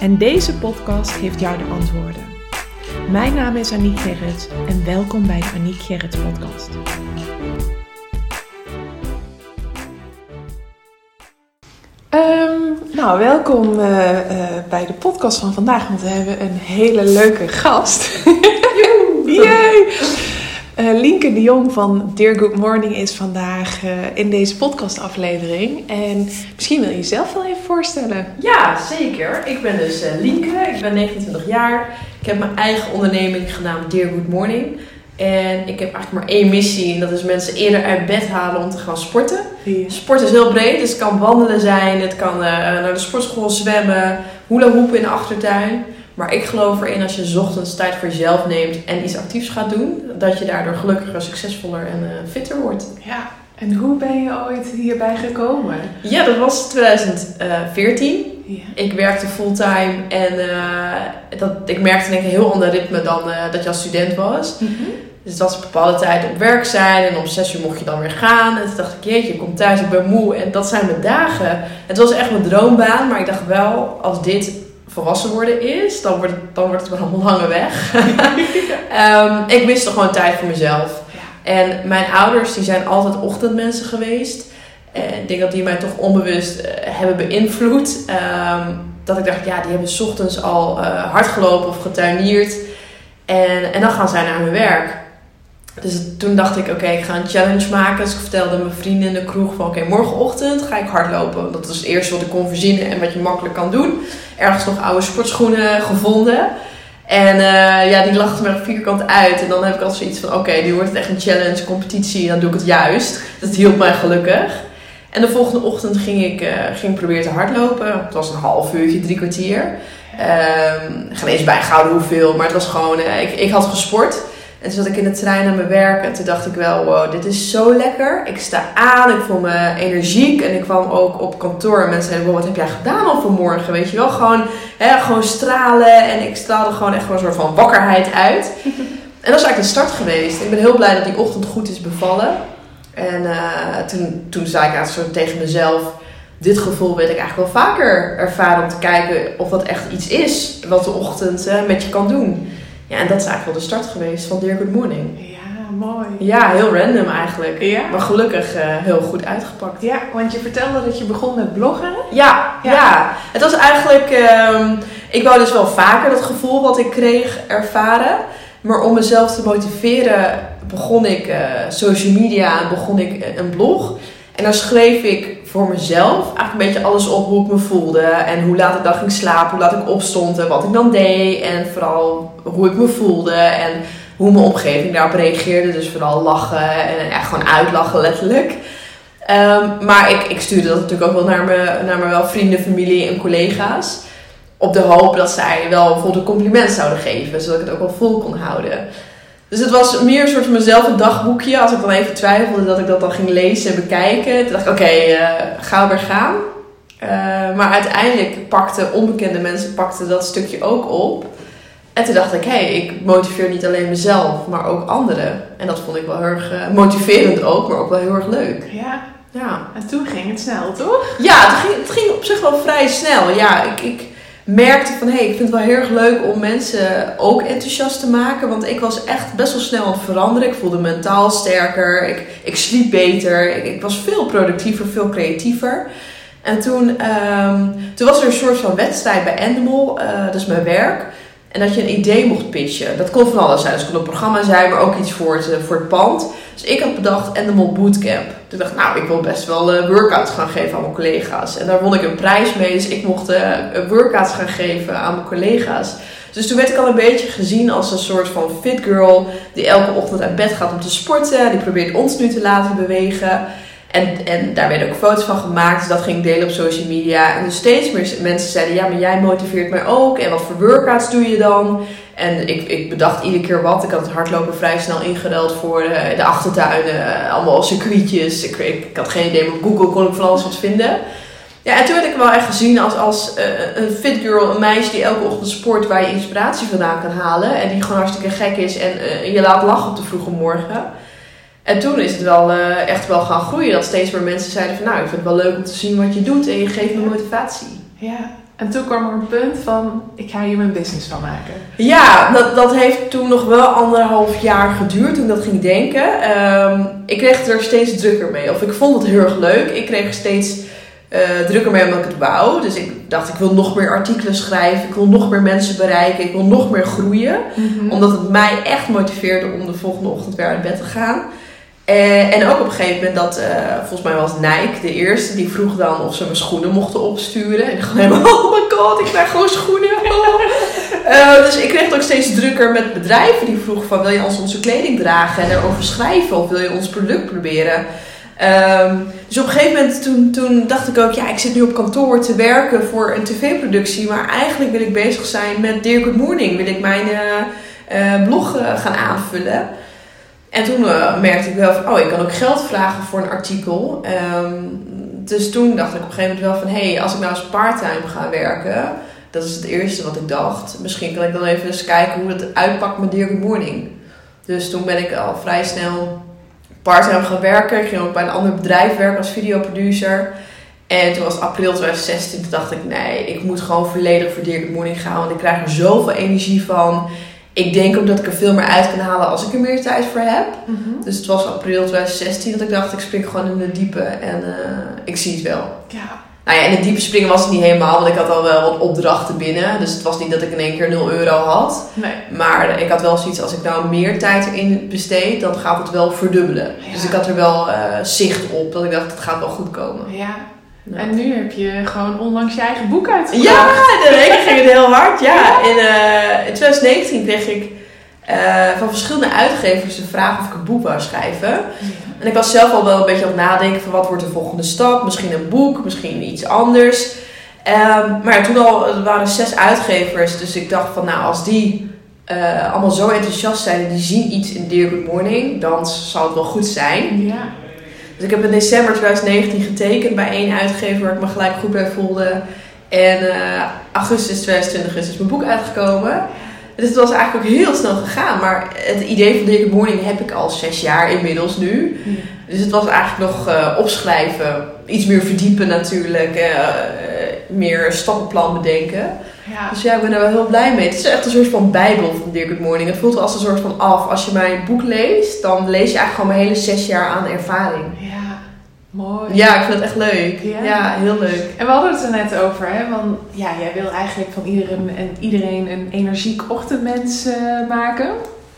En deze podcast geeft jou de antwoorden. Mijn naam is Aniek Gerrits en welkom bij de Aniek Gerrits podcast. Ehm, nou, welkom eh, eh, bij de podcast van vandaag, want we hebben een hele leuke gast. Yay! Uh, Lienke de Jong van Dear Good Morning is vandaag in deze podcastaflevering. En misschien wil je jezelf wel even voorstellen. Ja, zeker. Ik ben dus Lienke, ik ben 29 jaar. Ik heb mijn eigen onderneming genaamd Dear Good Morning. En ik heb eigenlijk maar één missie en dat is mensen eerder uit bed halen om te gaan sporten. Ja. Sport is heel breed, dus het kan wandelen zijn, het kan uh, naar de sportschool zwemmen, hula hoepen in de achtertuin. Maar ik geloof erin als je 's ochtends tijd voor jezelf neemt en iets actiefs gaat doen, dat je daardoor gelukkiger, succesvoller en uh, fitter wordt. Ja, en hoe ben je ooit hierbij gekomen? Ja, dat was 2014. Ja. Ik werkte fulltime en uh, dat, ik merkte denk ik een heel ander ritme dan uh, dat je als student was. Mhm. Dus het was een bepaalde tijd op werk zijn en om zes uur mocht je dan weer gaan. En toen dacht ik, jeetje, ik kom thuis, ik ben moe. En dat zijn mijn dagen. Het was echt mijn droombaan, maar ik dacht wel, als dit volwassen worden is, dan wordt het, dan wordt het wel een lange weg. um, ik miste gewoon tijd voor mezelf. Ja. En mijn ouders, die zijn altijd ochtendmensen geweest. En ik denk dat die mij toch onbewust uh, hebben beïnvloed. Um, dat ik dacht, ja, die hebben 's ochtends al uh, hard gelopen of getuinierd. En, en dan gaan zij naar hun werk. Dus toen dacht ik, oké, ik ga een challenge maken. Dus ik vertelde mijn vrienden in de kroeg van, oké, morgenochtend ga ik hardlopen. Dat is het eerste wat ik kon verzinnen en wat je makkelijk kan doen. Ergens nog oude sportschoenen gevonden. En uh, ja, die lachten me vierkant uit. En dan heb ik altijd zoiets van, oké, okay, nu wordt het echt een challenge, competitie. Dan doe ik het juist. Dat hielp mij gelukkig. En de volgende ochtend ging ik uh, ging proberen te hardlopen. Het was een half uurtje, drie kwartier. Um, geen eens bijgehouden hoeveel, maar het was gewoon, uh, ik, ik had gesport. En toen zat ik in de trein naar mijn werk en toen dacht ik wel, wow, dit is zo lekker. Ik sta aan, ik voel me energiek en ik kwam ook op kantoor en mensen zeiden, wow, wat heb jij gedaan al vanmorgen? Weet je wel, gewoon, hè, gewoon stralen en ik straalde gewoon echt gewoon een soort van wakkerheid uit. en dat is eigenlijk de start geweest. Ik ben heel blij dat die ochtend goed is bevallen. En uh, toen, toen zei ik eigenlijk zo tegen mezelf, dit gevoel wil ik eigenlijk wel vaker ervaren om te kijken of dat echt iets is wat de ochtend uh, met je kan doen. Ja, en dat is eigenlijk wel de start geweest van Dear Good Morning. Ja, mooi. Ja, heel random eigenlijk. Ja. Maar gelukkig uh, heel goed uitgepakt. Ja, want je vertelde dat je begon met bloggen. Ja, ja. ja. Het was eigenlijk... Um, ik wou dus wel vaker dat gevoel wat ik kreeg ervaren. Maar om mezelf te motiveren begon ik uh, social media en begon ik een blog. En daar schreef ik voor mezelf eigenlijk een beetje alles op hoe ik me voelde. En hoe laat ik dan ging slapen, hoe laat ik opstond en wat ik dan deed. En vooral hoe ik me voelde en hoe mijn omgeving daarop reageerde. Dus vooral lachen en echt gewoon uitlachen letterlijk. Um, maar ik, ik stuurde dat natuurlijk ook wel naar mijn, naar mijn wel vrienden, familie en collega's. Op de hoop dat zij wel bijvoorbeeld een compliment zouden geven. Zodat ik het ook wel vol kon houden. Dus het was meer een soort van mezelf een dagboekje. Als ik dan even twijfelde dat ik dat dan ging lezen en bekijken. Toen dacht ik, oké, okay, uh, ga weer gaan. Uh, maar uiteindelijk pakten onbekende mensen pakten dat stukje ook op. En toen dacht ik, hé, hey, ik motiveer niet alleen mezelf, maar ook anderen. En dat vond ik wel heel erg uh, motiverend ook, maar ook wel heel erg leuk. Ja. Ja. En toen ging het snel, toch? Ja, het ging, het ging op zich wel vrij snel. Ja, ik... ik merkte van hé, hey, ik vind het wel heel erg leuk om mensen ook enthousiast te maken. Want ik was echt best wel snel aan het veranderen. Ik voelde mentaal sterker. Ik, ik sliep beter. Ik, ik was veel productiever, veel creatiever. En toen, um, toen was er een soort van wedstrijd bij Endemol, uh, dus mijn werk. En dat je een idee mocht pitchen. Dat kon van alles zijn. Dus het kon een programma zijn, maar ook iets voor het, uh, voor het pand. Dus ik had bedacht Endemol Bootcamp. Toen dacht ik, nou, ik wil best wel uh, workouts gaan geven aan mijn collega's. En daar won ik een prijs mee. Dus ik mocht uh, workouts gaan geven aan mijn collega's. Dus toen werd ik al een beetje gezien als een soort van fit girl. Die elke ochtend uit bed gaat om te sporten. Die probeert ons nu te laten bewegen. En, en daar werden ook foto's van gemaakt. Dus dat ging delen op social media. En dus steeds meer mensen zeiden: Ja, maar jij motiveert mij ook. En wat voor workouts doe je dan? En ik, ik bedacht iedere keer wat. Ik had het hardlopen vrij snel ingeruild voor de, de achtertuinen. Allemaal circuitjes. Ik, ik, had geen idee, maar op Google kon ik van alles wat vinden. Ja, en toen werd ik wel echt gezien als, als uh, een fit girl, een meisje die elke ochtend sport waar je inspiratie vandaan kan halen. En die gewoon hartstikke gek is en uh, je laat lachen op de vroege morgen. En toen is het wel uh, echt wel gaan groeien. Dat steeds meer mensen zeiden van nou, ik vind het wel leuk om te zien wat je doet en je geeft me motivatie. Ja, en toen kwam er een punt van ik ga hier mijn business van maken. Ja, dat, dat heeft toen nog wel anderhalf jaar geduurd toen ik dat ging denken. Um, ik kreeg er steeds drukker mee. Of ik vond het heel erg leuk. Ik kreeg steeds uh, drukker mee omdat ik het wou. Dus ik dacht, ik wil nog meer artikelen schrijven. Ik wil nog meer mensen bereiken. Ik wil nog meer groeien. Mm -hmm. Omdat het mij echt motiveerde om de volgende ochtend weer uit bed te gaan. Uh, en ook op een gegeven moment dat, uh, volgens mij was Nike de eerste, die vroeg dan of ze mijn schoenen mochten opsturen. En ik dacht helemaal, oh my god, ik krijg gewoon schoenen. uh, dus ik kreeg het ook steeds drukker met bedrijven die vroegen van, wil je ons onze kleding dragen en erover schrijven of wil je ons product proberen? Um, dus op een gegeven moment toen, toen dacht ik ook, ja, ik zit nu op kantoor te werken voor een tv-productie, maar eigenlijk wil ik bezig zijn met Dear Good Morning. Wil ik mijn blog gaan aanvullen. En toen uh, merkte ik wel van, oh, ik kan ook geld vragen voor een artikel. Um, dus toen dacht ik op een gegeven moment wel van, hé, hey, als ik nou eens parttime ga werken, dat is het eerste wat ik dacht. Misschien kan ik dan even eens kijken hoe het uitpakt met Good Morning. Dus toen ben ik al vrij snel parttime gaan werken. Ik ging ook bij een ander bedrijf werken als videoproducer. En toen was april 2016, toen dacht ik, nee, ik moet gewoon volledig voor Good Morning gaan. Want ik krijg er zoveel energie van ik denk ook dat ik er veel meer uit kan halen als ik er meer tijd voor heb. Mm -hmm. Dus het was april 2016 dat ik dacht, ik spring gewoon in de diepe en uh, ik zie het wel. Ja. Nou ja, in het diepe springen was het niet helemaal, want ik had al wel wat opdrachten binnen. Dus het was niet dat ik in één keer 0 euro had. Nee. Maar ik had wel zoiets, als ik nou meer tijd erin besteed, dan gaat het wel verdubbelen. Ja. Dus ik had er wel uh, zicht op, dat ik dacht, het gaat wel goed komen. Ja. Ja. En nu heb je gewoon onlangs je eigen boek uitgebracht. Ja, de week ging het heel hard. Ja, in, uh, in 2019 kreeg ik uh, van verschillende uitgevers de vraag of ik een boek wou schrijven. Ja. En ik was zelf al wel een beetje aan het nadenken van wat wordt de volgende stap. Misschien een boek, misschien iets anders. Um, maar toen al er waren zes uitgevers, dus ik dacht van nou als die uh, allemaal zo enthousiast zijn en die zien iets in Dear Good Morning, dan zal het wel goed zijn. Ja. Dus ik heb in december 2019 getekend bij één uitgever waar ik me gelijk goed bij voelde. En uh, augustus 2020 is dus mijn boek uitgekomen. Dus het was eigenlijk ook heel snel gegaan. Maar het idee van Dikke Morning heb ik al zes jaar inmiddels nu. Ja. Dus het was eigenlijk nog uh, opschrijven. Iets meer verdiepen natuurlijk. Uh, meer stappenplan bedenken. Ja. Dus ja, ik ben er wel heel blij mee. Het is echt een soort van bijbel van Dear Good Morning. Het voelt als een soort van af. Als je mijn boek leest, dan lees je eigenlijk gewoon mijn hele zes jaar aan ervaring. Ja, mooi. Ja, ik vind het echt leuk. Ja. Ja, heel leuk. En we hadden het er net over, hè? Want ja, jij wil eigenlijk van iedereen, en iedereen een energiek ochtendmens uh, maken.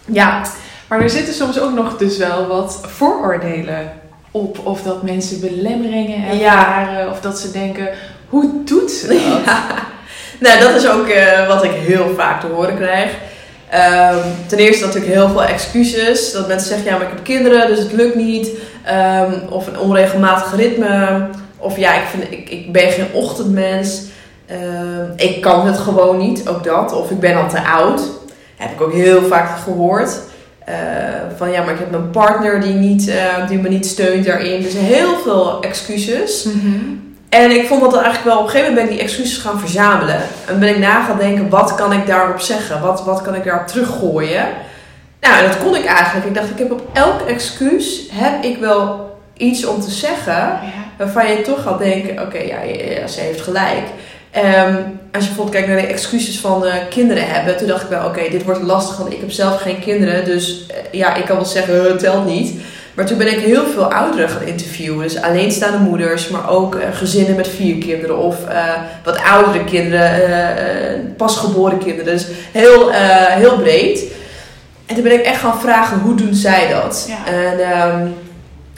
Ja. Maar er zitten soms ook nog dus wel wat vooroordelen op. Of dat mensen belemmeringen ervaren. Ja. Of dat ze denken, hoe doet ze dat? Ja. Nou, dat is ook uh, wat ik heel vaak te horen krijg. Um, ten eerste natuurlijk heel veel excuses. Dat mensen zeggen, ja, maar ik heb kinderen, dus het lukt niet. Um, of een onregelmatig ritme. Of ja, ik, vind, ik, ik ben geen ochtendmens. Um, ik kan het gewoon niet, ook dat. Of ik ben al te oud. Heb ik ook heel vaak gehoord. Van ja, maar ik heb een partner die, niet, uh, die me niet steunt daarin. Dus heel veel excuses. -hmm. En ik vond dat er eigenlijk wel op een gegeven moment ben ik die excuses gaan verzamelen. En ben ik na gaan denken, wat kan ik daarop zeggen? Wat, wat kan ik daarop teruggooien? Nou, en dat kon ik eigenlijk. Ik dacht, ik heb op elk excuus heb ik wel iets om te zeggen. Ja. Waarvan je toch gaat denken, oké, okay, ja, ja, ze heeft gelijk. Um, als je bijvoorbeeld kijkt naar de excuses van uh, kinderen hebben. Toen dacht ik wel, oké, okay, dit wordt lastig. Want ik heb zelf geen kinderen. Dus uh, ja, ik kan wel zeggen, het telt niet. Maar toen ben ik heel veel ouderen gaan interviewen. Dus alleenstaande moeders, maar ook uh, gezinnen met vier kinderen. Of uh, wat oudere kinderen, uh, pasgeboren kinderen. Dus heel, heel breed. En toen ben ik echt gaan vragen, hoe doen zij dat? Ja. En um,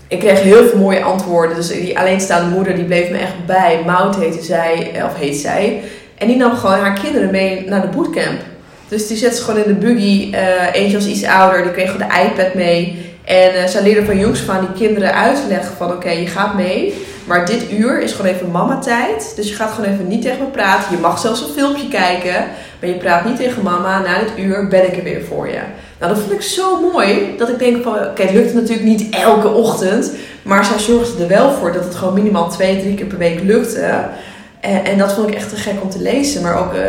ik kreeg heel veel mooie antwoorden. Dus die alleenstaande moeder, die bleef me echt bij. Maud heette zij, of heet zij. En die nam gewoon haar kinderen mee naar de bootcamp. Dus die zette ze gewoon in de buggy. eentje was iets ouder, die kreeg gewoon de iPad mee. En uh, zij leerde van jongs van die kinderen uitleggen van oké, je gaat mee. Maar dit uur is gewoon even mama tijd. Dus je gaat gewoon even niet tegen me praten. Je mag zelfs een filmpje kijken. Maar je praat niet tegen mama. Na dit uur ben ik er weer voor je. Nou, dat vond ik zo mooi. Dat ik denk van, oké, het lukt natuurlijk niet elke ochtend. Maar zij zorgde er wel voor dat het gewoon minimaal twee, drie keer per week lukte. En, en dat vond ik echt te gek om te lezen. Maar ook uh,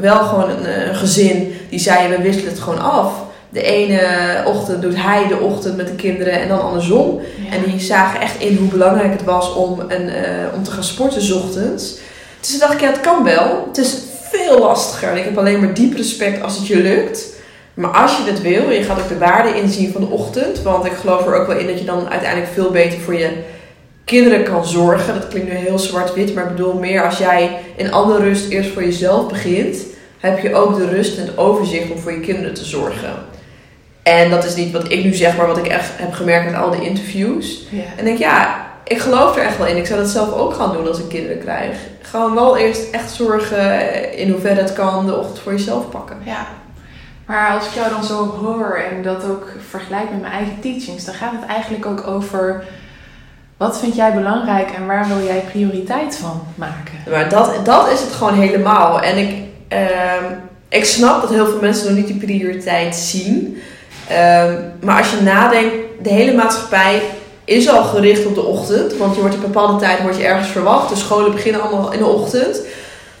wel gewoon een, een, gezin die zei, we wisselen het gewoon af. De ene ochtend doet hij de ochtend met de kinderen en dan andersom. En die zagen echt in hoe belangrijk het was om, een, uh, om te gaan sporten s ochtends. Dus toen dacht ik, ja, het kan wel. Het is veel lastiger. En ik heb alleen maar diep respect als het je lukt. Maar als je het wil, je gaat ook de waarde inzien van de ochtend. Want ik geloof er ook wel in dat je dan uiteindelijk veel beter voor je kinderen kan zorgen. Dat klinkt nu heel zwart-wit, maar ik bedoel meer als jij in alle rust eerst voor jezelf begint, heb je ook de rust en het overzicht om voor je kinderen te zorgen. En dat is niet wat ik nu zeg, maar wat ik echt heb gemerkt met al die interviews. Ja. En denk, ja, ik geloof er echt wel in. Ik zou dat zelf ook gaan doen als ik kinderen krijg. Gewoon wel eerst echt zorgen in hoeverre het kan, de ochtend voor jezelf pakken. Ja. Maar als ik jou dan zo hoor en dat ook vergelijk met mijn eigen teachings, dan gaat het eigenlijk ook over wat vind jij belangrijk en waar wil jij prioriteit van maken? Maar dat, dat is het gewoon helemaal. En ik, ehm, ik snap dat heel veel mensen nog niet die prioriteit zien. Ehm, maar als je nadenkt, de hele maatschappij is al gericht op de ochtend. Want je wordt op een bepaalde tijd wordt je ergens verwacht. De scholen beginnen allemaal in de ochtend.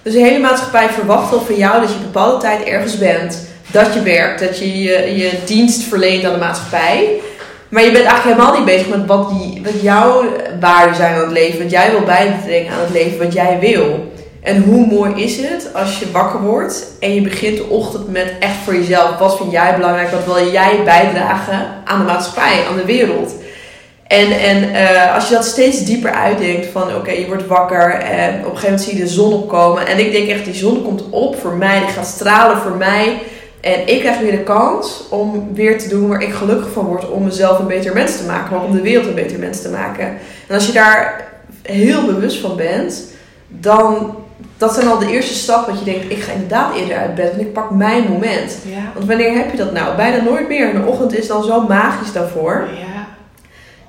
Dus de hele maatschappij verwacht al van jou dat je op een bepaalde tijd ergens bent. Dat je werkt, dat je je, je dienst verleent aan de maatschappij. Maar je bent eigenlijk helemaal niet bezig met wat, die, wat jouw waarden zijn aan het leven. Wat jij wil bijdragen aan het leven, wat jij wil. En hoe mooi is het als je wakker wordt en je begint de ochtend met echt voor jezelf. Wat vind jij belangrijk? Wat wil jij bijdragen aan de maatschappij, aan de wereld? En, en uh, als je dat steeds dieper uitdenkt van oké, je wordt wakker en op een gegeven moment zie je de zon opkomen. En ik denk echt, die zon komt op voor mij, die gaat stralen voor mij. En ik krijg weer de kans om weer te doen waar ik gelukkig van word. Om mezelf een beter mens te maken, maar om de wereld een beter mens te maken. En als je daar heel bewust van bent, dan dat zijn al de eerste stappen dat je denkt, ik ga inderdaad eerder uit bed, want ik pak mijn moment. Ja. Want wanneer heb je dat nou? Bijna nooit meer. En de ochtend is dan zo magisch daarvoor. Ja.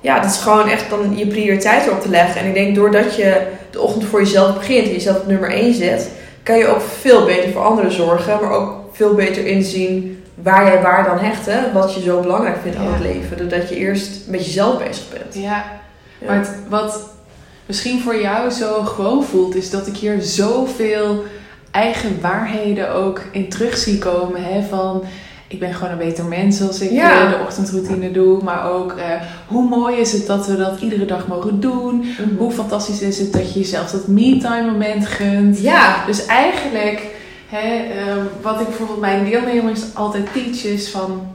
Ja, dat is gewoon echt dan je prioriteit erop te leggen. En ik denk, doordat je de ochtend voor jezelf begint en jezelf op nummer 1 zet, kan je ook veel beter voor anderen zorgen, maar ook veel beter inzien waar jij waar dan hechten, wat je zo belangrijk vindt aan het leven. Doordat je eerst met jezelf bezig bent. Ja. Ja. Maar het, wat misschien voor jou zo gewoon voelt, is dat ik hier zoveel eigen waarheden ook in terug zie komen. Hè? Van ik ben gewoon een beter mens als ik Ja. eh, de ochtendroutine doe. Maar ook eh, hoe mooi is het dat we dat iedere dag mogen doen. Hoe fantastisch is het dat je jezelf dat me-time moment gunt. Ja, Dus eigenlijk, hè, ehm, wat ik bijvoorbeeld mijn deelnemers altijd teach is van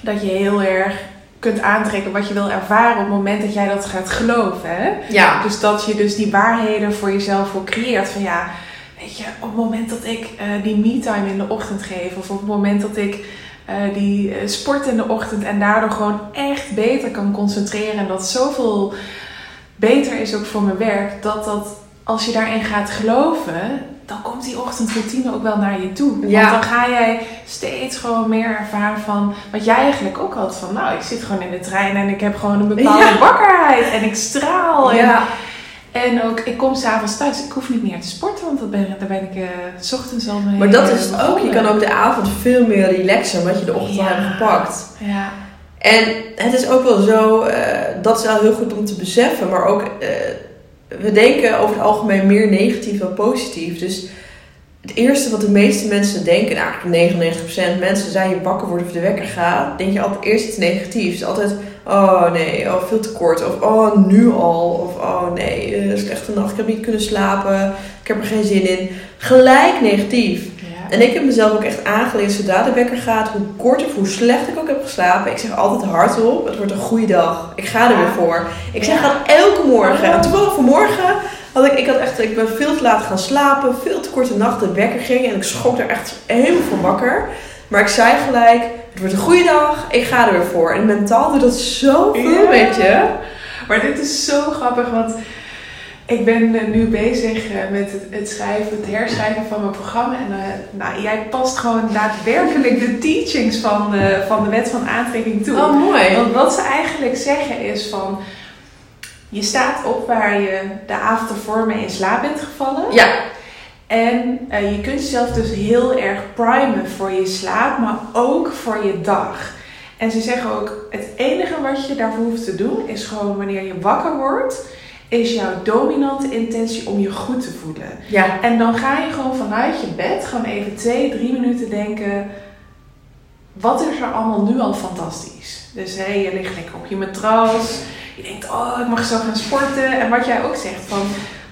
dat je heel erg kunt aantrekken wat je wil ervaren op het moment dat jij dat gaat geloven. Hè? ja. Dus dat je dus die waarheden voor jezelf voor creëert. Van ja, weet je, op het moment dat ik eh, die me-time in de ochtend geef, of op het moment dat ik eh, die eh, sport in de ochtend en daardoor gewoon echt beter kan concentreren en dat zoveel beter is ook voor mijn werk, dat dat als je daarin gaat geloven, dan komt die ochtendroutine ook wel naar je toe. Ja. Want dan ga jij steeds gewoon meer ervaren van wat jij eigenlijk ook had van, nou, ik zit gewoon in de trein en ik heb gewoon een bepaalde Ja. wakkerheid en ik straal. En Ja, en ook, ik kom s'avonds thuis. Ik hoef niet meer te sporten, want dat ben, daar ben ik eh, s ochtends al mee maar dat is het ook. Je kan ook de avond veel meer relaxen, omdat je de ochtend hebt gepakt. Ja, En het is ook wel zo, eh, dat is wel heel goed om te beseffen, maar ook, eh, we denken over het algemeen meer negatief dan positief. Dus het eerste wat de meeste mensen denken, en eigenlijk 99% mensen, zijn je wakker wordt of de wekker gaat, denk je altijd eerst iets negatiefs. Altijd, oh nee, oh, veel te kort, of oh nu al, of oh nee, eh, slechte nacht, ik heb niet kunnen slapen, ik heb er geen zin in. Gelijk negatief. En ik heb mezelf ook echt aangeleerd, zodra de wekker gaat, hoe kort of hoe slecht ik ook heb geslapen. Ik zeg altijd hardop, het wordt een goede dag. Ik ga er weer voor. Ik zeg dat elke morgen. Oh. En toevallig vanmorgen had ik, ik had echt, ik ben veel te laat gaan slapen, veel te korte nacht, de wekker ging en ik schrok er echt helemaal voor wakker. Maar ik zei gelijk, het wordt een goede dag, ik ga er weer voor. En mentaal doet dat zoveel Ja. met je. Maar dit is zo grappig, want Ik ben eh, nu bezig eh, met het, het schrijven, het herschrijven van mijn programma. En uh, nou, jij past gewoon daadwerkelijk de teachings van, uh, van de wet van aantrekking toe. Oh, mooi. Want wat ze eigenlijk zeggen is van... Je staat op waar je de avond ervoor mee in slaap bent gevallen. Ja. En uh, je kunt jezelf dus heel erg primen voor je slaap, maar ook voor je dag. En ze zeggen ook, het enige wat je daarvoor hoeft te doen, is gewoon wanneer je wakker wordt, is jouw dominante intentie om je goed te voelen. Ja. En dan ga je gewoon vanuit je bed gewoon even twee, drie minuten denken, wat is er allemaal nu al fantastisch? Dus hé, je ligt lekker op je matras, je denkt, oh, ik mag zo gaan sporten. En wat jij ook zegt, van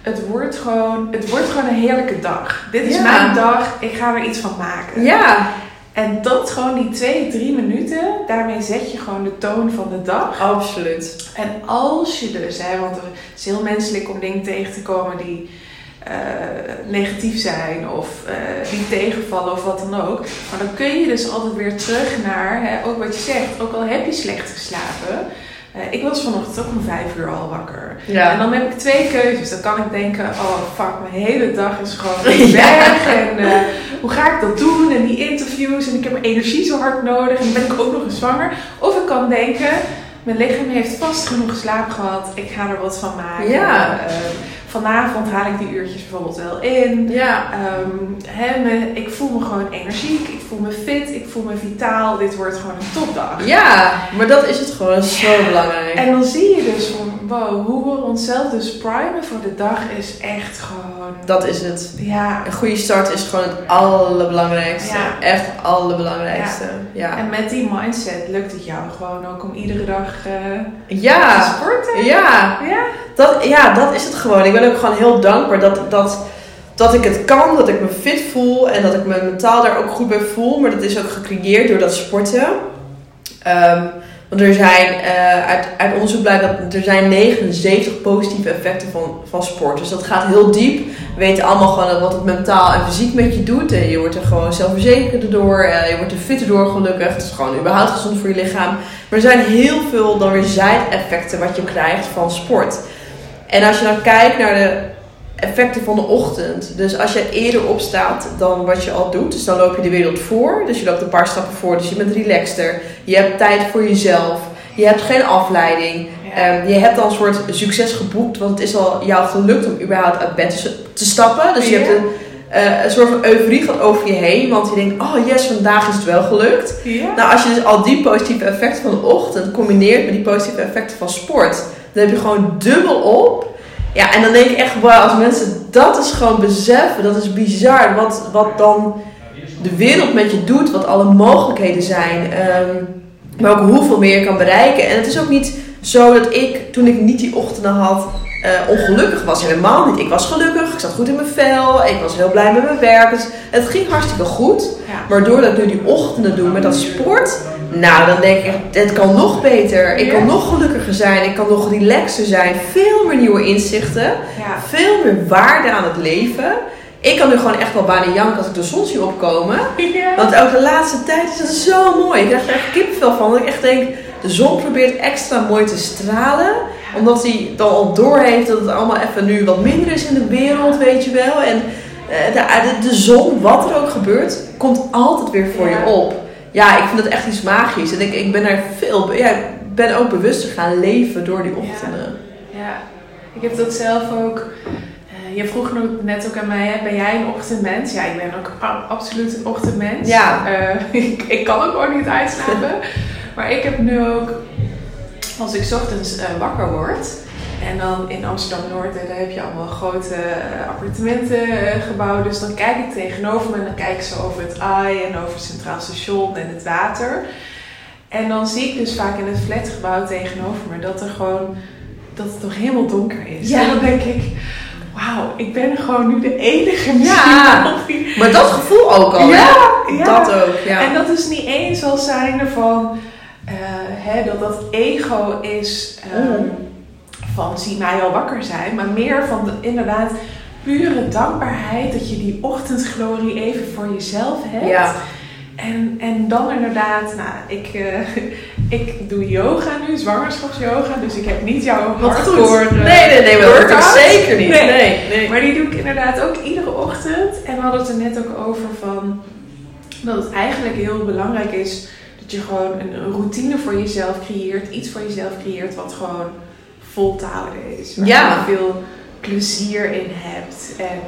het wordt gewoon, het wordt gewoon een heerlijke dag. Dit is Ja. mijn dag, ik ga er iets van maken. Ja, En dat gewoon die twee, drie minuten, daarmee zet je gewoon de toon van de dag. absoluut. En als je dus, hè, want het is heel menselijk om dingen tegen te komen die eh, negatief zijn of eh, die tegenvallen of wat dan ook. Maar dan kun je dus altijd weer terug naar, hè, ook wat je zegt, ook al heb je slecht geslapen. Eh, ik was vanochtend ook om vijf uur al wakker. En dan heb ik twee keuzes. Dan kan ik denken, oh fuck, mijn hele dag is gewoon Ja. weg. En eh, hoe ga ik dat doen? En die interviews. En ik heb mijn energie zo hard nodig. En dan ben ik ook nog eens zwanger. Of ik kan denken, mijn lichaam heeft vast genoeg slaap gehad. Ik ga er wat van maken. Ja. Eh, vanavond haal ik die uurtjes bijvoorbeeld wel in. Ja. Ehm, me- ik voel me gewoon energiek. Ik voel me fit. Ik voel me vitaal. Dit wordt gewoon een topdag. Ja, maar dat is het gewoon zo belangrijk. En dan zie je dus van, wow, hoe we onszelf dus primen voor de dag is echt gewoon, Dat is het. ja. Een goede start is gewoon het allerbelangrijkste. Ja. Echt het allerbelangrijkste. Ja. En met die mindset lukt het jou gewoon ook om iedere dag te Ja. sporten. Ja. Ja. Dat, ja, dat is het gewoon. Ik ben ook gewoon heel dankbaar dat, dat, dat ik het kan, dat ik me fit voel en dat ik me mentaal daar ook goed bij voel. Maar dat is ook gecreëerd door dat sporten. Ehm, want er zijn, eh, uit, uit onderzoek blijkt dat er zijn 79 positieve effecten van, van sport. Dus dat gaat heel diep. We weten allemaal gewoon wat het mentaal en fysiek met je doet. En je wordt er gewoon zelfverzekerder door. eh, je wordt er fitter door gelukkig. Het is gewoon überhaupt gezond voor je lichaam. Maar er zijn heel veel dan weer zijeffecten wat je krijgt van sport. En als je dan kijkt naar de effecten van de ochtend. Dus als je eerder opstaat dan wat je al doet. Dus dan loop je de wereld voor. Dus je loopt een paar stappen voor. Dus je bent relaxter. Je hebt tijd voor jezelf. Je hebt geen afleiding. Ja. Ehm, je hebt al een soort succes geboekt. Want het is al jou gelukt om überhaupt uit bed te, stappen. Dus je hebt een, eh, een soort van euforie gaat over je heen. Want je denkt, oh yes, vandaag is het wel gelukt. Ja. Nou, als je dus al die positieve effecten van de ochtend combineert met die positieve effecten van sport, dan heb je gewoon dubbel op. Ja, en dan denk ik echt, wauw, als mensen dat eens gewoon beseffen, dat is bizar. Wat, wat dan de wereld met je doet, wat alle mogelijkheden zijn. ehm, maar ook hoeveel meer je kan bereiken. En het is ook niet zo dat ik, toen ik niet die ochtenden had, eh, ongelukkig was. Helemaal niet. Ik was gelukkig, ik zat goed in mijn vel, ik was heel blij met mijn werk. Dus het ging hartstikke goed. Maar doordat ik nu die ochtenden doe met dat sport, nou dan denk ik, het kan nog beter. Ik kan nog gelukkiger zijn, ik kan nog relaxer zijn. Veel meer nieuwe inzichten, veel meer waarde aan het leven. Ik kan nu gewoon echt wel bijna janken als ik de zon zie opkomen. Want ook de laatste tijd is het zo mooi. Ik krijg er echt kippenvel van. Dat ik echt denk, de zon probeert extra mooi te stralen. Omdat hij dan al doorheeft dat het allemaal even nu wat minder is in de wereld, weet je wel. En eh, de, de, de zon, wat er ook gebeurt, komt altijd weer voor Ja. je op. Ja, ik vind dat echt iets magisch. En ik, ik ben daar veel, ja, ben ook bewuster gaan leven door die ochtenden. Ja, ik heb dat zelf ook. eh, je vroeg net ook aan mij, hè, ben jij een ochtendmens? Ja, ik ben ook absoluut een ochtendmens. Ja. Eh, ik, ik kan ook gewoon niet uitslapen. maar ik heb nu ook, als ik 's ochtends eh, wakker word. En dan in Amsterdam-Noord, eh, daar heb je allemaal grote eh, appartementengebouwen. Dus dan kijk ik tegenover me en dan kijk ik zo over het AI en over het Centraal Station en het water. En dan zie ik dus vaak in het flatgebouw tegenover me dat er gewoon dat het nog helemaal donker is. Ja. En dan denk ik, wauw, ik ben gewoon nu de enige Ja. die... Maar dat gevoel ook al? Ja, ja. Dat ook, ja. En dat is niet eens al zijnde van hè, dat dat ego is ehm, Mhm. van zie mij al wakker zijn, maar meer van de, inderdaad pure dankbaarheid dat je die ochtendglorie even voor jezelf hebt. Ja. En, en dan inderdaad, nou, ik, eh, ik doe yoga nu, zwangerschapsyoga, dus ik heb niet jouw Wat hardcore... eh, Nee, nee, nee, maar dat zeker niet. Nee. Nee, nee. Maar die doe ik inderdaad ook iedere ochtend. En we hadden het er net ook over van dat het eigenlijk heel belangrijk is dat je gewoon een, routine voor jezelf creëert, iets voor jezelf creëert wat gewoon vol te houden is. Waar Ja. je veel plezier in hebt. En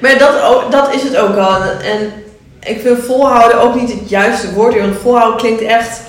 Maar dat, ook- dat is het ook al. En ik vind volhouden ook niet het juiste woord. Want volhouden klinkt echt...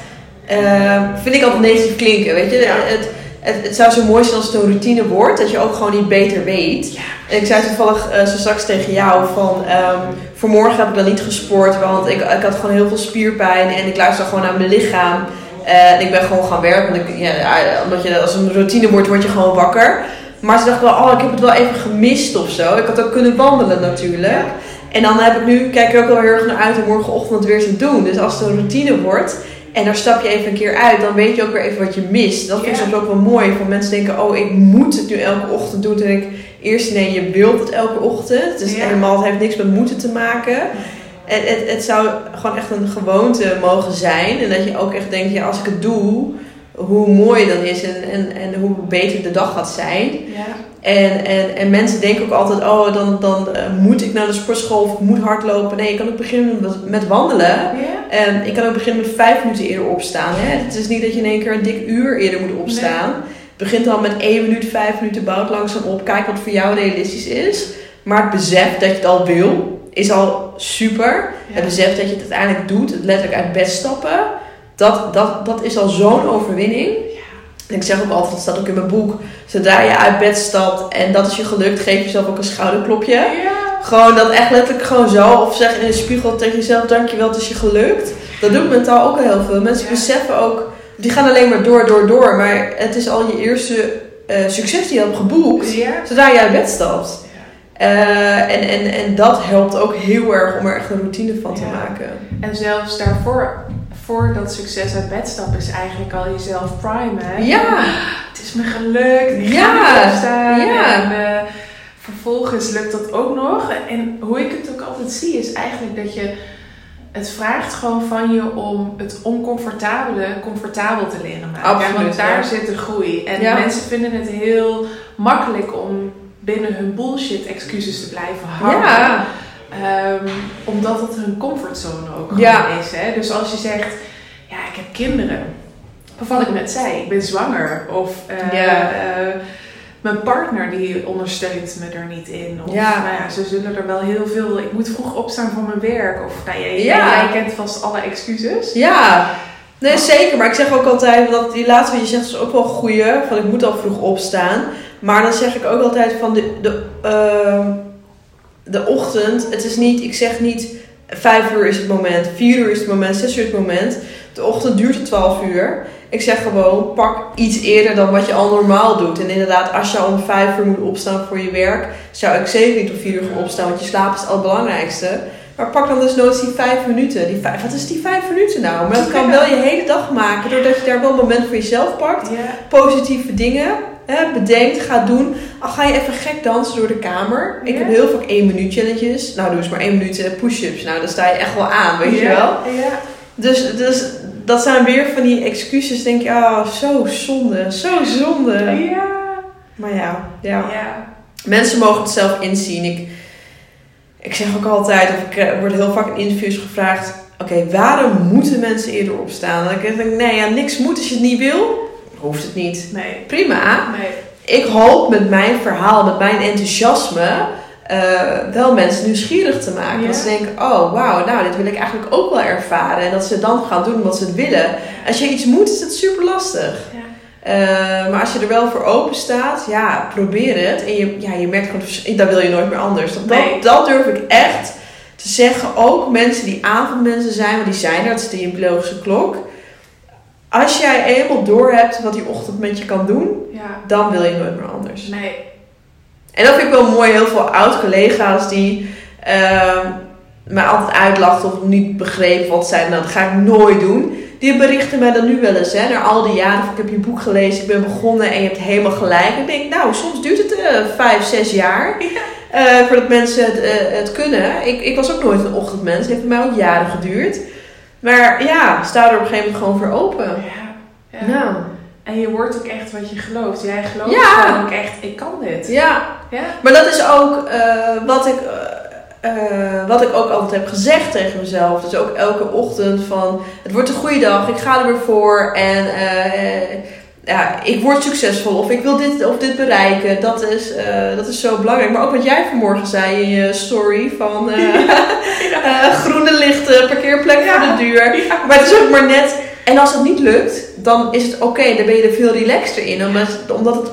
eh, vind ik altijd negatief klinken, weet je. Ja. Het, het, het zou zo mooi zijn als het een routine wordt. Dat je ook gewoon niet beter weet. Ja. En ik zei toevallig eh, zo straks tegen jou van... ehm vanmorgen heb ik dan niet gesport. Want ik, ik had gewoon heel veel spierpijn. En ik luister gewoon naar mijn lichaam. Eh, en ik ben gewoon gaan werken. Want ik, ja, omdat je als een routine wordt, word je gewoon wakker. Maar ze dacht wel, oh, ik heb het wel even gemist of zo. Ik had ook kunnen wandelen natuurlijk. Ja. En dan heb ik nu, kijk ik ook wel heel erg naar uit om morgenochtend weer te doen. Dus als het een routine wordt en daar stap je even een keer uit, dan weet je ook weer even wat je mist. Dat vind ik soms ook wel mooi. Van mensen denken, oh, ik moet het nu elke ochtend doen. Toen ik eerst, nee, je wilt het elke ochtend. Het Ja. helemaal, het heeft niks met moeten te maken. En het, het zou gewoon echt een gewoonte mogen zijn. En dat je ook echt denkt, ja, als ik het doe, hoe mooi dan is en, en, en hoe beter de dag gaat zijn. ja, En, en, en mensen denken ook altijd, oh, dan, dan eh, moet ik naar de sportschool of ik moet hardlopen. Nee, je kan ook beginnen met, met wandelen. ja, En ik kan ook beginnen met vijf minuten eerder opstaan. Hè? Het is niet dat je in één keer een dik uur eerder moet opstaan. Het begint al met één minuut, vijf minuten, bouwt langzaam op. Kijk wat voor jou realistisch is. Maar het besef dat je het al wil, is al super. ja. Het besef dat je het uiteindelijk doet, het letterlijk uit bed stappen, dat, dat, dat is al zo'n overwinning. En ik zeg ook altijd, dat staat ook in mijn boek, zodra je uit bed stapt en dat is je gelukt, geef jezelf ook een schouderklopje. Ja. Gewoon dat echt letterlijk gewoon zo, of zeg in de spiegel tegen jezelf, dankjewel, het is je gelukt. Dat doet mentaal ook al heel veel. Mensen Ja. beseffen ook, die gaan alleen maar door, door, door, maar het is al je eerste eh, succes die je hebt geboekt, Ja. zodra je uit bed stapt. Eh, en, en, en dat helpt ook heel erg om er echt een routine van te maken. En zelfs daarvoor, voor dat succes uit bed stappen, is eigenlijk al jezelf primen. Ja, Het is me gelukt. Ik Ja, ga niet opstaan. ja. En eh, vervolgens lukt dat ook nog. En hoe ik het ook altijd zie, is eigenlijk dat je... Het vraagt gewoon van je om het oncomfortabele comfortabel te leren maken. Absoluut, Want daar ja. zit de groei. En Ja. mensen vinden het heel makkelijk om binnen hun bullshit excuses te blijven hangen. ja, Ehm, omdat het hun comfortzone ook Ja. is. Hè? Dus als je zegt, ja, ik heb kinderen. Of wat ik net zei, ik ben zwanger. Of eh, Ja. eh, mijn partner die ondersteunt me er niet in. Of Ja. nou ja, ze zullen er wel heel veel... Ik moet vroeg opstaan voor mijn werk. Of nou, jij, Ja. jij kent vast alle excuses. ja. Nee, zeker. Maar ik zeg ook altijd, dat die laatste wat je zegt is ook wel een goeie. Van ik moet al vroeg opstaan. Maar dan zeg ik ook altijd van de, de, ehm, de ochtend. Het is niet, ik zeg niet vijf uur is het moment, vier uur is het moment, zes uur is het moment. De ochtend duurt het twaalf uur. Ik zeg gewoon, pak iets eerder dan wat je al normaal doet. En inderdaad, als je al om vijf uur moet opstaan voor je werk, zou ik zeker niet om vier uur gaan opstaan, want je slaap is het allerbelangrijkste. Maar pak dan dus nooit die vijf minuten. Die vijf, wat is die vijf minuten nou? Maar dat kan wel je hele dag maken, doordat je daar wel een moment voor jezelf pakt positieve dingen hè, bedenkt, gaat doen. Al ga je even gek dansen door de kamer. Ik heb heel vaak één minuut challenges. Nou, doe eens maar één minuut eh, push-ups. Nou, dan sta je echt wel aan, weet je wel. Ja. Dus, dus dat zijn weer van die excuses. Denk je, ah, zo zonde, zo zonde. Ja. Maar ja, ja. Ja. Mensen mogen het zelf inzien. Ik, ik zeg ook altijd, of ik eh, word heel vaak in interviews gevraagd... Oké, waarom moeten mensen eerder opstaan? En ik denk, nee, ja, niks moet. Als je het niet wil, hoeft het niet. Nee. Prima. Nee. Ik hoop met mijn verhaal, met mijn enthousiasme... eh, wel mensen nieuwsgierig te maken. Ja. Dat ze denken, oh wauw, nou dit wil ik eigenlijk ook wel ervaren. En dat ze dan gaan doen wat ze het willen. Als je iets moet, is het super lastig. Ja. Eh, maar als je er wel voor open staat, ja, probeer het. En je, ja, je merkt gewoon, dat wil je nooit meer anders. Dat, Nee. dat, dat durf ik echt te zeggen. Ook mensen die avondmensen zijn, want die zijn er, dat is de biologische klok. Als jij eenmaal door hebt wat die ochtend met je kan doen, Ja. dan wil je nooit meer anders. Nee. En dat vind ik wel mooi. Heel veel oud-collega's die ehm mij altijd uitlachten of niet begrepen wat zijn. Nou, dat ga ik nooit doen. Die berichten mij dan nu wel eens. Hè, na al die jaren. Ik heb je boek gelezen, ik ben begonnen en je hebt helemaal gelijk. Ik denk, nou, soms duurt het eh, vijf, zes jaar. eh, voordat mensen het, eh, het kunnen. Ik, ik was ook nooit een ochtendmens. Het heeft bij mij ook jaren geduurd. Maar ja, sta er op een gegeven moment gewoon voor open. Ja. ja. Nou, En je wordt ook echt wat je gelooft. Jij gelooft Ja. gewoon ook echt, ik kan dit. ja. Ja? Maar dat is ook eh, wat, ik, eh, eh, wat ik ook altijd heb gezegd tegen mezelf. Dus ook elke ochtend van, het wordt een goede dag, ik ga er weer voor. En ja, ik word succesvol of ik wil dit of dit bereiken. Dat is, eh, dat is zo belangrijk. Maar ook wat jij vanmorgen zei in je story van eh, eh, groene lichten, parkeerplek Ja. voor de deur. Ja. Maar het is ook maar net. En als het niet lukt, dan is het oké. dan ben je er veel relaxter in. Omdat, omdat, het,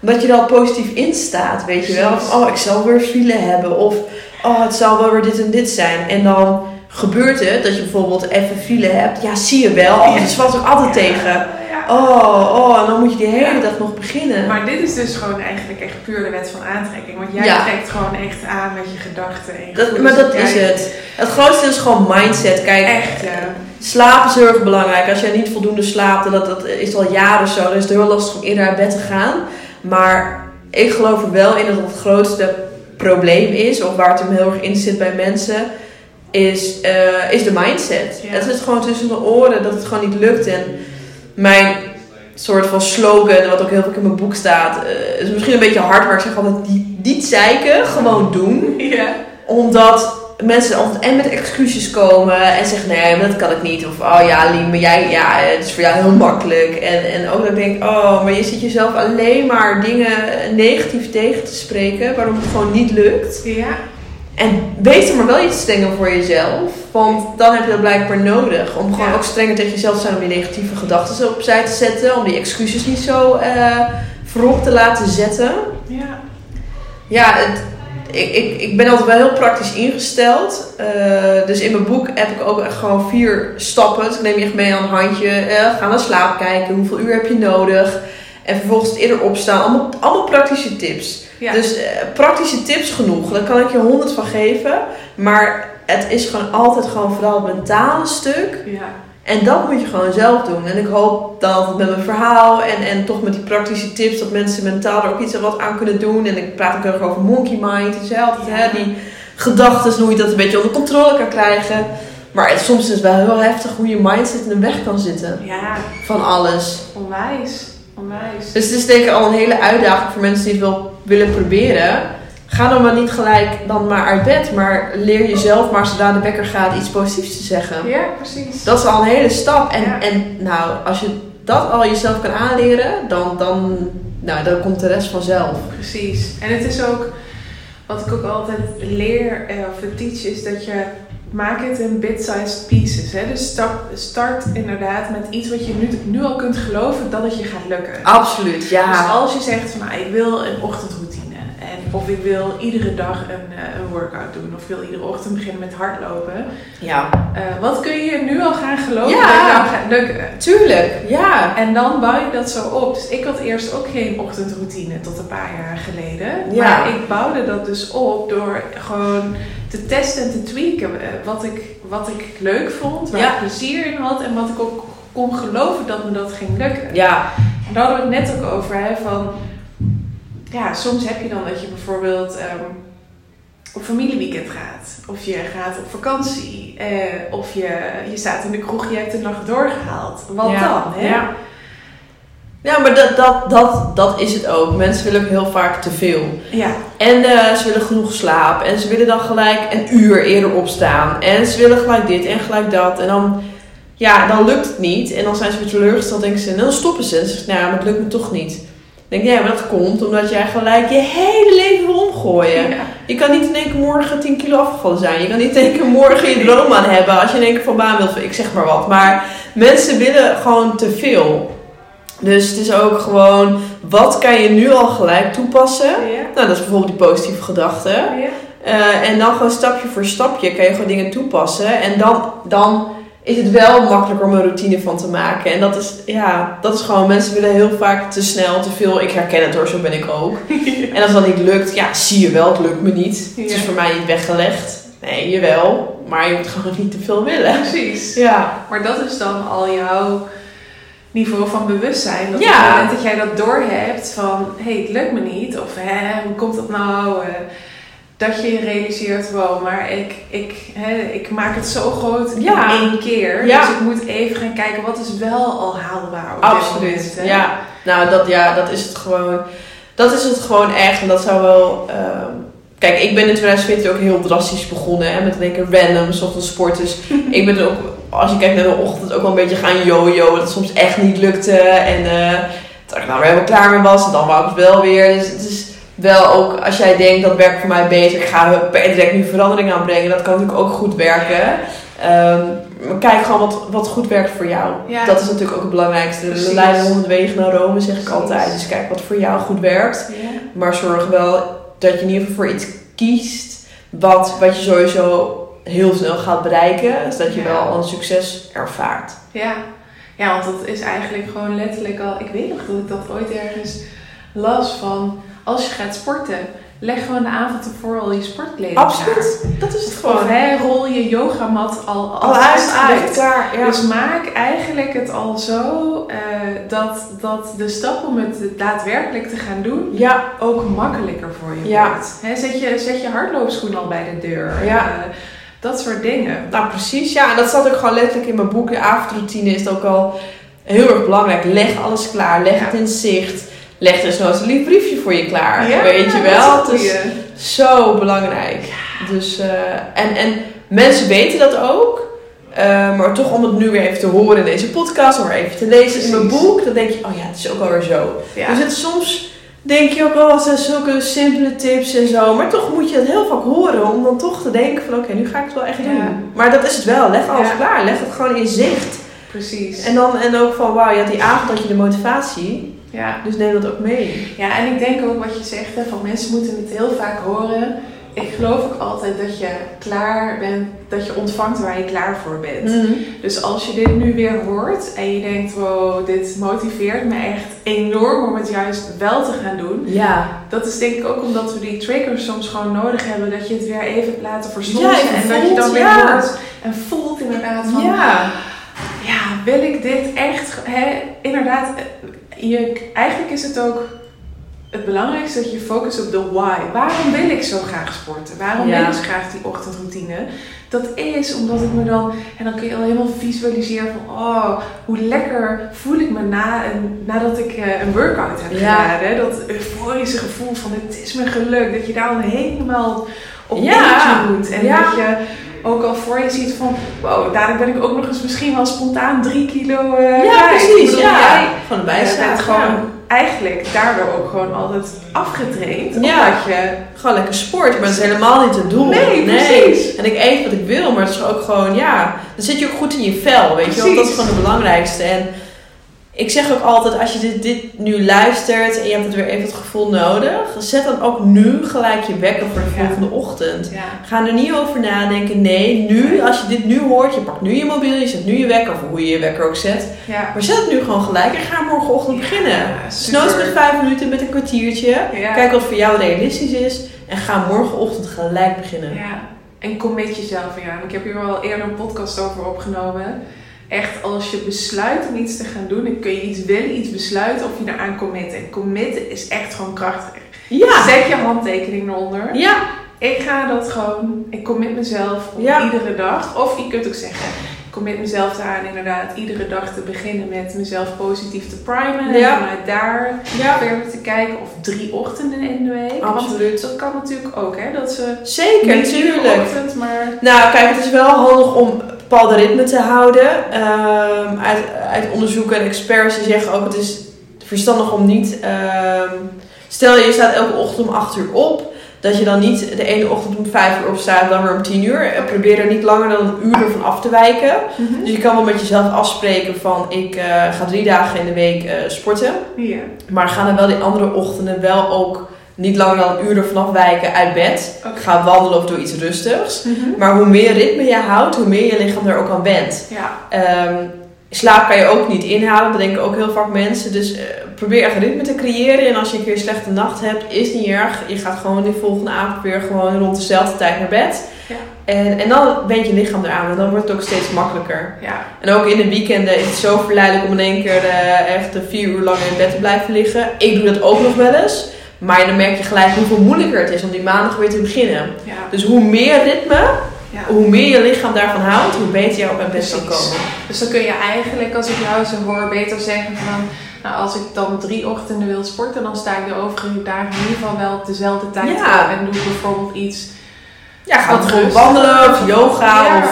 omdat je er al positief in staat. Weet je wel. Van, oh, ik zal weer file hebben. Of oh, het zal wel weer dit en dit zijn. En dan gebeurt het dat je bijvoorbeeld even file hebt. Ja, zie je wel. Oh, Ja. dat valt ook altijd tegen. Oh, oh, en dan moet je die hele Ja. dag nog beginnen. Maar dit is dus gewoon eigenlijk echt puur de wet van aantrekking. Want jij Ja. trekt gewoon echt aan met je gedachten en je dat, gevoelens. maar dat is het. Het grootste is gewoon mindset. Kijk, Echt, ja. Slaap is heel erg belangrijk. Als jij niet voldoende slaapt, dat, dat is al jaren zo, dan is het heel lastig om eerder uit bed te gaan. Maar ik geloof er wel in dat het grootste probleem is, of waar het hem heel erg in zit bij mensen, is, eh, is de mindset. Ja. Het zit gewoon tussen de oren dat het gewoon niet lukt. En mijn soort van slogan, wat ook heel veel in mijn boek staat, eh, is misschien een beetje hard, maar ik zeg altijd niet, niet zeiken, gewoon doen omdat mensen altijd en met excuses komen en zeggen nee, maar dat kan ik niet. Of oh ja, Lien, maar jij, ja, het is voor jou heel makkelijk. En, en ook dat ik denk, oh, maar je zit jezelf alleen maar dingen negatief tegen te spreken, waardoor het gewoon niet lukt. Ja. En wees er maar wel iets strenger voor jezelf, want dan heb je dat blijkbaar nodig. Om gewoon Ja. ook strenger tegen jezelf te zijn, om die negatieve gedachten opzij te zetten, om die excuses niet zo voorop te laten zetten. Ja. Ja, het, ik, ik, ik ben altijd wel heel praktisch ingesteld. Eh, dus in mijn boek heb ik ook echt gewoon vier stappen. Dus ik neem je echt mee aan een handje. Eh, ga naar slaap kijken. Hoeveel uur heb je nodig? En vervolgens eerder opstaan. Allemaal, allemaal praktische tips. Ja. Dus eh, praktische tips genoeg. Daar kan ik je honderd van geven. Maar het is gewoon altijd gewoon vooral het mentale stuk. ja. En dat moet je gewoon zelf doen. En ik hoop dat met mijn verhaal en, en toch met die praktische tips dat mensen mentaal er ook iets wat aan kunnen doen. En ik praat ook heel erg over monkey mind. Dus altijd, hè, die gedachten, hoe je dat een beetje onder controle kan krijgen. Maar het, soms is het wel heel heftig hoe je mindset in de weg kan zitten Ja, van alles. onwijs. Onwijs. Dus het is denk ik al een hele uitdaging voor mensen die het wel willen proberen. Ga dan maar niet gelijk dan maar uit bed, maar leer jezelf maar zodra de wekker gaat iets positiefs te zeggen. Ja, precies. Dat is al een hele stap. En, Ja. en nou, als je dat al jezelf kan aanleren, dan, dan, nou, dan komt de rest vanzelf. Precies. En het is ook, wat ik ook altijd leer eh, of teach, is dat je maak het in bit-sized pieces. Hè? Dus start, start inderdaad met iets wat je nu, nu al kunt geloven dat het je gaat lukken. Absoluut, Dus ja. als je zegt van nou, ik wil een ochtendroutine. En, of ik wil iedere dag een, eh, een workout doen. Of ik wil iedere ochtend beginnen met hardlopen. Ja, Eh, wat kun je nu al gaan geloven Ja. dat gaat lukken? tuurlijk, ja. En dan bouw je dat zo op. Dus ik had eerst ook geen ochtendroutine tot een paar jaar geleden. Ja. Maar ik bouwde dat dus op door gewoon te testen en te tweaken. eh, Wat ik, wat ik leuk vond, waar ik plezier in had. En wat ik ook kon geloven dat me dat ging lukken. Ja, En daar hadden we het net ook over. Hè, van, ja, soms heb je dan dat je bijvoorbeeld ehm, op familieweekend gaat. Of je gaat op vakantie. eh, of je, je staat in de kroeg, je hebt de nacht doorgehaald. Wat Ja. dan? Hè? Ja. Ja maar dat, dat, dat, dat is het ook. Mensen willen ook heel vaak te veel. ja. En eh, ze willen genoeg slaap. En ze willen dan gelijk een uur eerder opstaan. En ze willen gelijk dit en gelijk dat. En dan, ja, dan lukt het niet. En dan zijn ze weer teleurgesteld. denken ze, en dan stoppen ze. En ze zeggen, nou, maar het lukt me toch niet. Dan denk ik, ja, maar dat komt omdat jij gelijk je hele leven wil omgooien. Ja. Je kan niet in één keer morgen 10 kilo afgevallen zijn. Je kan niet in één keer morgen je droom aan hebben. Als je in één keer van baan wilt. Ik zeg maar wat. Maar mensen willen gewoon te veel. Dus het is ook gewoon, wat kan je nu al gelijk toepassen? Ja. Nou, dat is bijvoorbeeld die positieve gedachte. Ja. Eh, en dan gewoon stapje voor stapje kan je gewoon dingen toepassen. En dan, dan is het wel makkelijker om een routine van te maken. En dat is, ja, dat is gewoon, mensen willen heel vaak te snel, te veel. Ik herken het hoor, zo ben ik ook. En als dat niet lukt, ja, zie je wel, het lukt me niet. Het is voor mij niet weggelegd. Nee, jawel. Maar je moet gewoon niet te veel willen. Precies. Ja, Maar dat is dan al jouw niveau van bewustzijn. Dat Ja. op het moment dat jij dat doorhebt van, hé, hey, het lukt me niet. Of, hè, hoe komt dat nou? Eh, dat je je realiseert, wow, maar ik, ik, hè, ik maak het zo groot Ja. in één keer. Ja. Dus ik moet even gaan kijken, wat is wel al haalbaar op dit Absoluut. moment, hè? Ja, nou dat, ja, dat is het gewoon. Dat is het gewoon echt. En dat zou wel. ehm, kijk, ik ben in 2020 ook heel drastisch begonnen. Hè, met één keer random, sport. Dus ik ben er ook, als je kijkt naar de ochtend, ook wel een beetje gaan yo-yo. Dat het soms echt niet lukte. En eh dat ik nou weer helemaal klaar mee was. En dan wou ik het wel weer. Dus het is wel ook, als jij denkt dat werkt voor mij beter. Ik ga per direct nu verandering aanbrengen. Dat kan natuurlijk ook goed werken. Ehm, maar kijk gewoon wat, wat goed werkt voor jou. Ja. Dat is natuurlijk ook het belangrijkste. Precies. We leiden honderd wegen naar Rome, zeg ik Precies. altijd. Dus kijk wat voor jou goed werkt. Ja. Maar zorg wel dat je in ieder geval voor iets kiest wat, wat je sowieso heel snel gaat bereiken. Zodat je Ja. wel al een succes ervaart. Ja. ja, want dat is eigenlijk gewoon letterlijk al... Ik weet nog dat ik dat ooit ergens las van... Als je gaat sporten, leg gewoon de avond ervoor al je sportkleding Absoluut. Dat is het. Of gewoon. hè, rol je yogamat al, Al uit, uit. uit, klaar. Ja. Dus maak eigenlijk het al zo eh, dat, dat de stap om het daadwerkelijk te gaan doen ja, ook makkelijker voor je Ja. wordt. Hè, zet, je, zet je hardloopschoen al bij de deur. Ja. Eh, dat soort dingen. nou precies. Ja, en dat staat ook gewoon letterlijk in mijn boek. De avondroutine is ook al heel erg belangrijk. Leg alles klaar. Leg Ja. het in zicht. Leg dus nooit een lief briefje voor je klaar. Ja, Weet je dat wel? is Het een is zo belangrijk. Dus, eh, en, en mensen weten dat ook. Eh, maar toch om het nu weer even te horen in deze podcast, om weer even te lezen in mijn boek, dan denk je, oh ja, het is ook alweer zo. Ja. Dus het, soms denk je ook wel, het zijn zulke simpele tips en zo, maar toch moet je het heel vaak horen om dan toch te denken van, oké, nu ga ik het wel echt Ja. doen. Maar dat is het wel, leg alles Ja. klaar, leg het gewoon in zicht. Precies. En dan en ook van, wauw, had die avond had je de motivatie, ja. dus neem dat ook mee. ja, en ik denk ook wat je zegt, hè, van mensen moeten het heel vaak horen. Ik geloof ook altijd dat je klaar bent, dat je ontvangt waar je klaar voor bent. Mhm. Dus als je dit nu weer hoort en je denkt, wow, dit motiveert me echt enorm om het juist wel te gaan doen. Ja, Dat is denk ik ook omdat we die triggers soms gewoon nodig hebben. Dat je het weer even laten versnolzen. Ja, en dat je dan weer ja. hoort en voelt inderdaad van... ja. Ja, wil ik dit echt... Hè, inderdaad, eh, je, eigenlijk is het ook het belangrijkste dat je focust op de why. Waarom wil ik zo graag sporten? Waarom Ja. wil ik zo graag die ochtendroutine? Dat is omdat ik me dan... En dan kun je al helemaal visualiseren van... Oh, hoe lekker voel ik me na een, nadat ik eh, een workout heb Ja. gedaan. Hè? Dat euforische gevoel van het is me gelukt. Dat je daar dan helemaal op Ja. moet. En Ja. dat je ook al voor je ziet van... Wow, dadelijk ben ik ook nog eens misschien wel spontaan drie kilo eh Ja, precies. bedoel, Ja. jij- Van de bijzaak. bent gewoon eigenlijk daardoor ook gewoon altijd afgetraind. Ja. Omdat je... Gewoon lekker sport, maar dat is helemaal niet het doel. Nee, precies. En ik eet wat ik wil, maar het is ook gewoon, ja, dan zit je ook goed in je vel, weet je wel. Dat is gewoon het belangrijkste. En ik zeg ook altijd, als je dit, dit nu luistert en je hebt het weer even het gevoel nodig, zet dan ook nu gelijk je wekker voor de Ja. volgende ochtend. Ja. Ga er niet over nadenken. Nee, nu, als je dit nu hoort, je pakt nu je mobiel, je zet nu je wekker, of hoe je je wekker ook zet. Ja. Maar zet het nu gewoon gelijk en ga morgenochtend beginnen. Snoods met super. vijf minuten, met een kwartiertje. Kijk wat voor jou realistisch is. En ga morgenochtend gelijk beginnen. Ja, en commit jezelf ja. Ik heb hier al eerder een podcast over opgenomen. Echt, als je besluit om iets te gaan doen, dan kun je iets willen, iets besluiten of je eraan commit. En committen is echt gewoon krachtig. Ja. Zet je handtekening eronder. Ja. Ik ga dat gewoon, ik commit mezelf Ja. iedere dag. Of je kunt ook zeggen, ik commit mezelf eraan inderdaad iedere dag te beginnen met mezelf positief te primen. Ja. En vanuit daar Ja. verder te kijken. Of drie ochtenden in de week. Absoluut. dat kan natuurlijk ook, hè. Dat ze Zeker, natuurlijk. ochtend, maar... Nou, kijk, het is wel handig om bepaalde ritme te houden. Ehm, uit, uit onderzoeken en experts die zeggen ook, het is verstandig om niet... ehm, stel je staat elke ochtend om 8 uur op. Dat je dan niet de ene ochtend om 5 uur opstaat, dan weer om 10 uur. Eh, Probeer er niet langer dan een uur ervan af te wijken. Dus je kan wel met jezelf afspreken van ik eh, ga drie dagen in de week eh, sporten. Maar ga dan wel die andere ochtenden wel ook niet langer dan een uur ervan afwijken uit bed. Ga wandelen of doe iets rustigs. Maar hoe meer ritme je houdt, hoe meer je lichaam er ook aan went. Ja. Ehm, slaap kan je ook niet inhalen, dat denken ook heel vaak mensen. Dus eh, probeer echt ritme te creëren. En als je een keer een slechte nacht hebt, is niet erg. Je gaat gewoon die volgende avond weer gewoon rond dezelfde tijd naar bed. Ja. En, en dan went je lichaam eraan en dan wordt het ook steeds makkelijker. Ja. En ook in de weekenden is het zo verleidelijk om in één keer eh, echt vier uur lang in bed te blijven liggen. Ik doe dat ook nog wel eens. Maar dan merk je gelijk hoeveel moeilijker het is om die maandag weer te beginnen. Ja. Dus hoe meer ritme, Ja. hoe meer je lichaam daarvan houdt, hoe beter je op het bed kan komen. Dus dan kun je eigenlijk, als ik jou zo hoor, beter zeggen van... Nou, als ik dan drie ochtenden wil sporten, dan sta ik de overige dagen in ieder geval wel op dezelfde tijd Ja. En doe ik bijvoorbeeld iets... Ja, ga rust. wandelen of yoga of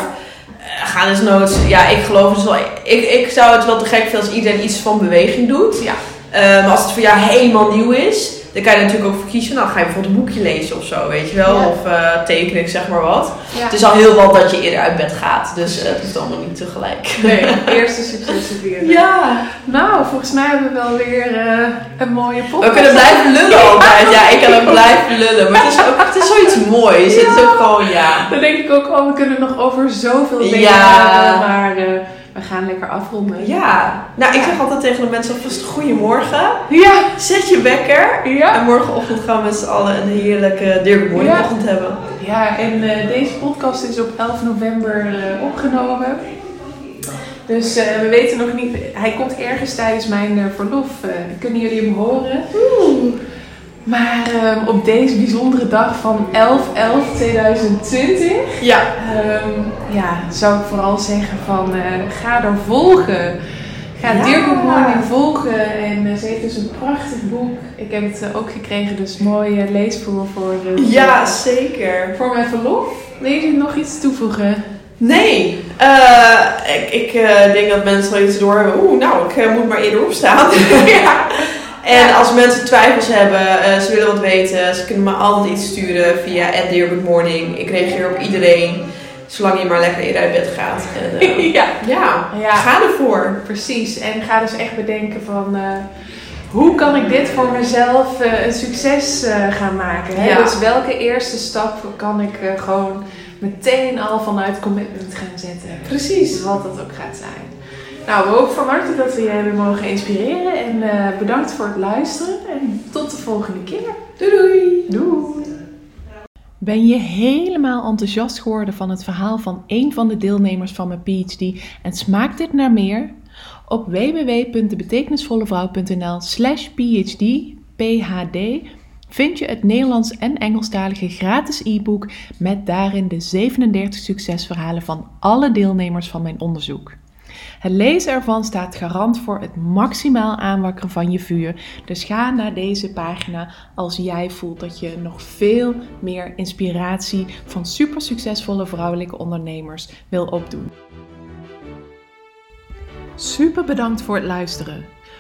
eh, ga dus nooit. Ja, ik geloof dus wel. Ik, ik zou het wel te gek vinden als iedereen iets van beweging doet. Ja. Eh, maar als het voor jou helemaal nieuw is, dan kan je natuurlijk ook voor kiezen. Dan ga je bijvoorbeeld een boekje lezen of zo, weet je wel. Ja. Of eh tekenen, ik zeg maar wat. Ja. Het is al heel wat dat je eerder uit bed gaat. Dus eh, het hoeft allemaal niet tegelijk. Nee, eerste successen vieren. Ja, Nou, volgens mij hebben we wel weer eh, een mooie podcast. we kunnen blijven lullen altijd. Ja, ik kan ook blijven lullen. Maar het is, ook, het is zoiets moois. Het is ook gewoon, ja. Dan denk ik ook al, we kunnen nog over zoveel dingen Ja. hebben, maar we gaan lekker afronden. Ja, nou ik zeg altijd tegen de mensen alvast goedemorgen. Ja. Zet je wekker. Ja. En morgenochtend gaan we met z'n allen een heerlijke Morning Ja. ochtend hebben. Ja, en eh, deze podcast is op 11 november eh, opgenomen. Dus eh, we weten nog niet, hij komt ergens tijdens mijn verlof. kunnen jullie hem horen? Maar eh, op deze bijzondere dag van 11-11-2020 Ja. Ehm, ja, zou ik vooral zeggen van eh, ga er volgen. Ga Ja. Good Morning volgen. En eh, ze heeft dus een prachtig boek. Ik heb het eh, ook gekregen, dus mooie leesvoer voor, Ja, zeker. voor mijn verlof. Wil je nog iets toevoegen? Nee, ik, ik denk dat mensen wel iets door hebben. Oeh, nou, ik moet maar eerder opstaan. ja. En als mensen twijfels hebben, eh, ze willen wat weten, ze kunnen me altijd iets sturen via @deargoodmorning. Ik reageer op iedereen, zolang je maar lekker eerder uit bed gaat. En, eh, ja, ja, Ja. ga ervoor. precies. En ga dus echt bedenken van... eh, hoe kan ik dit voor mezelf eh, een succes eh, gaan maken? Hè? Ja. Dus welke eerste stap kan ik eh, gewoon meteen al vanuit commitment gaan zetten? Precies. wat dat ook gaat zijn. Nou, we hopen van harte dat we je hebben mogen inspireren. En eh, bedankt voor het luisteren. En tot de volgende keer. Doei doei. Doei! Ben je helemaal enthousiast geworden van het verhaal van een van de deelnemers van mijn PhD en smaakt dit naar meer? Op www.debetekenisvollevrouw.nl slash phd, phd vind je het Nederlands en Engelstalige gratis e-book met daarin de 37 succesverhalen van alle deelnemers van mijn onderzoek. Het lezen ervan staat garant voor het maximaal aanwakkeren van je vuur. Dus ga naar deze pagina als jij voelt dat je nog veel meer inspiratie van super succesvolle vrouwelijke ondernemers wil opdoen. Super bedankt voor het luisteren.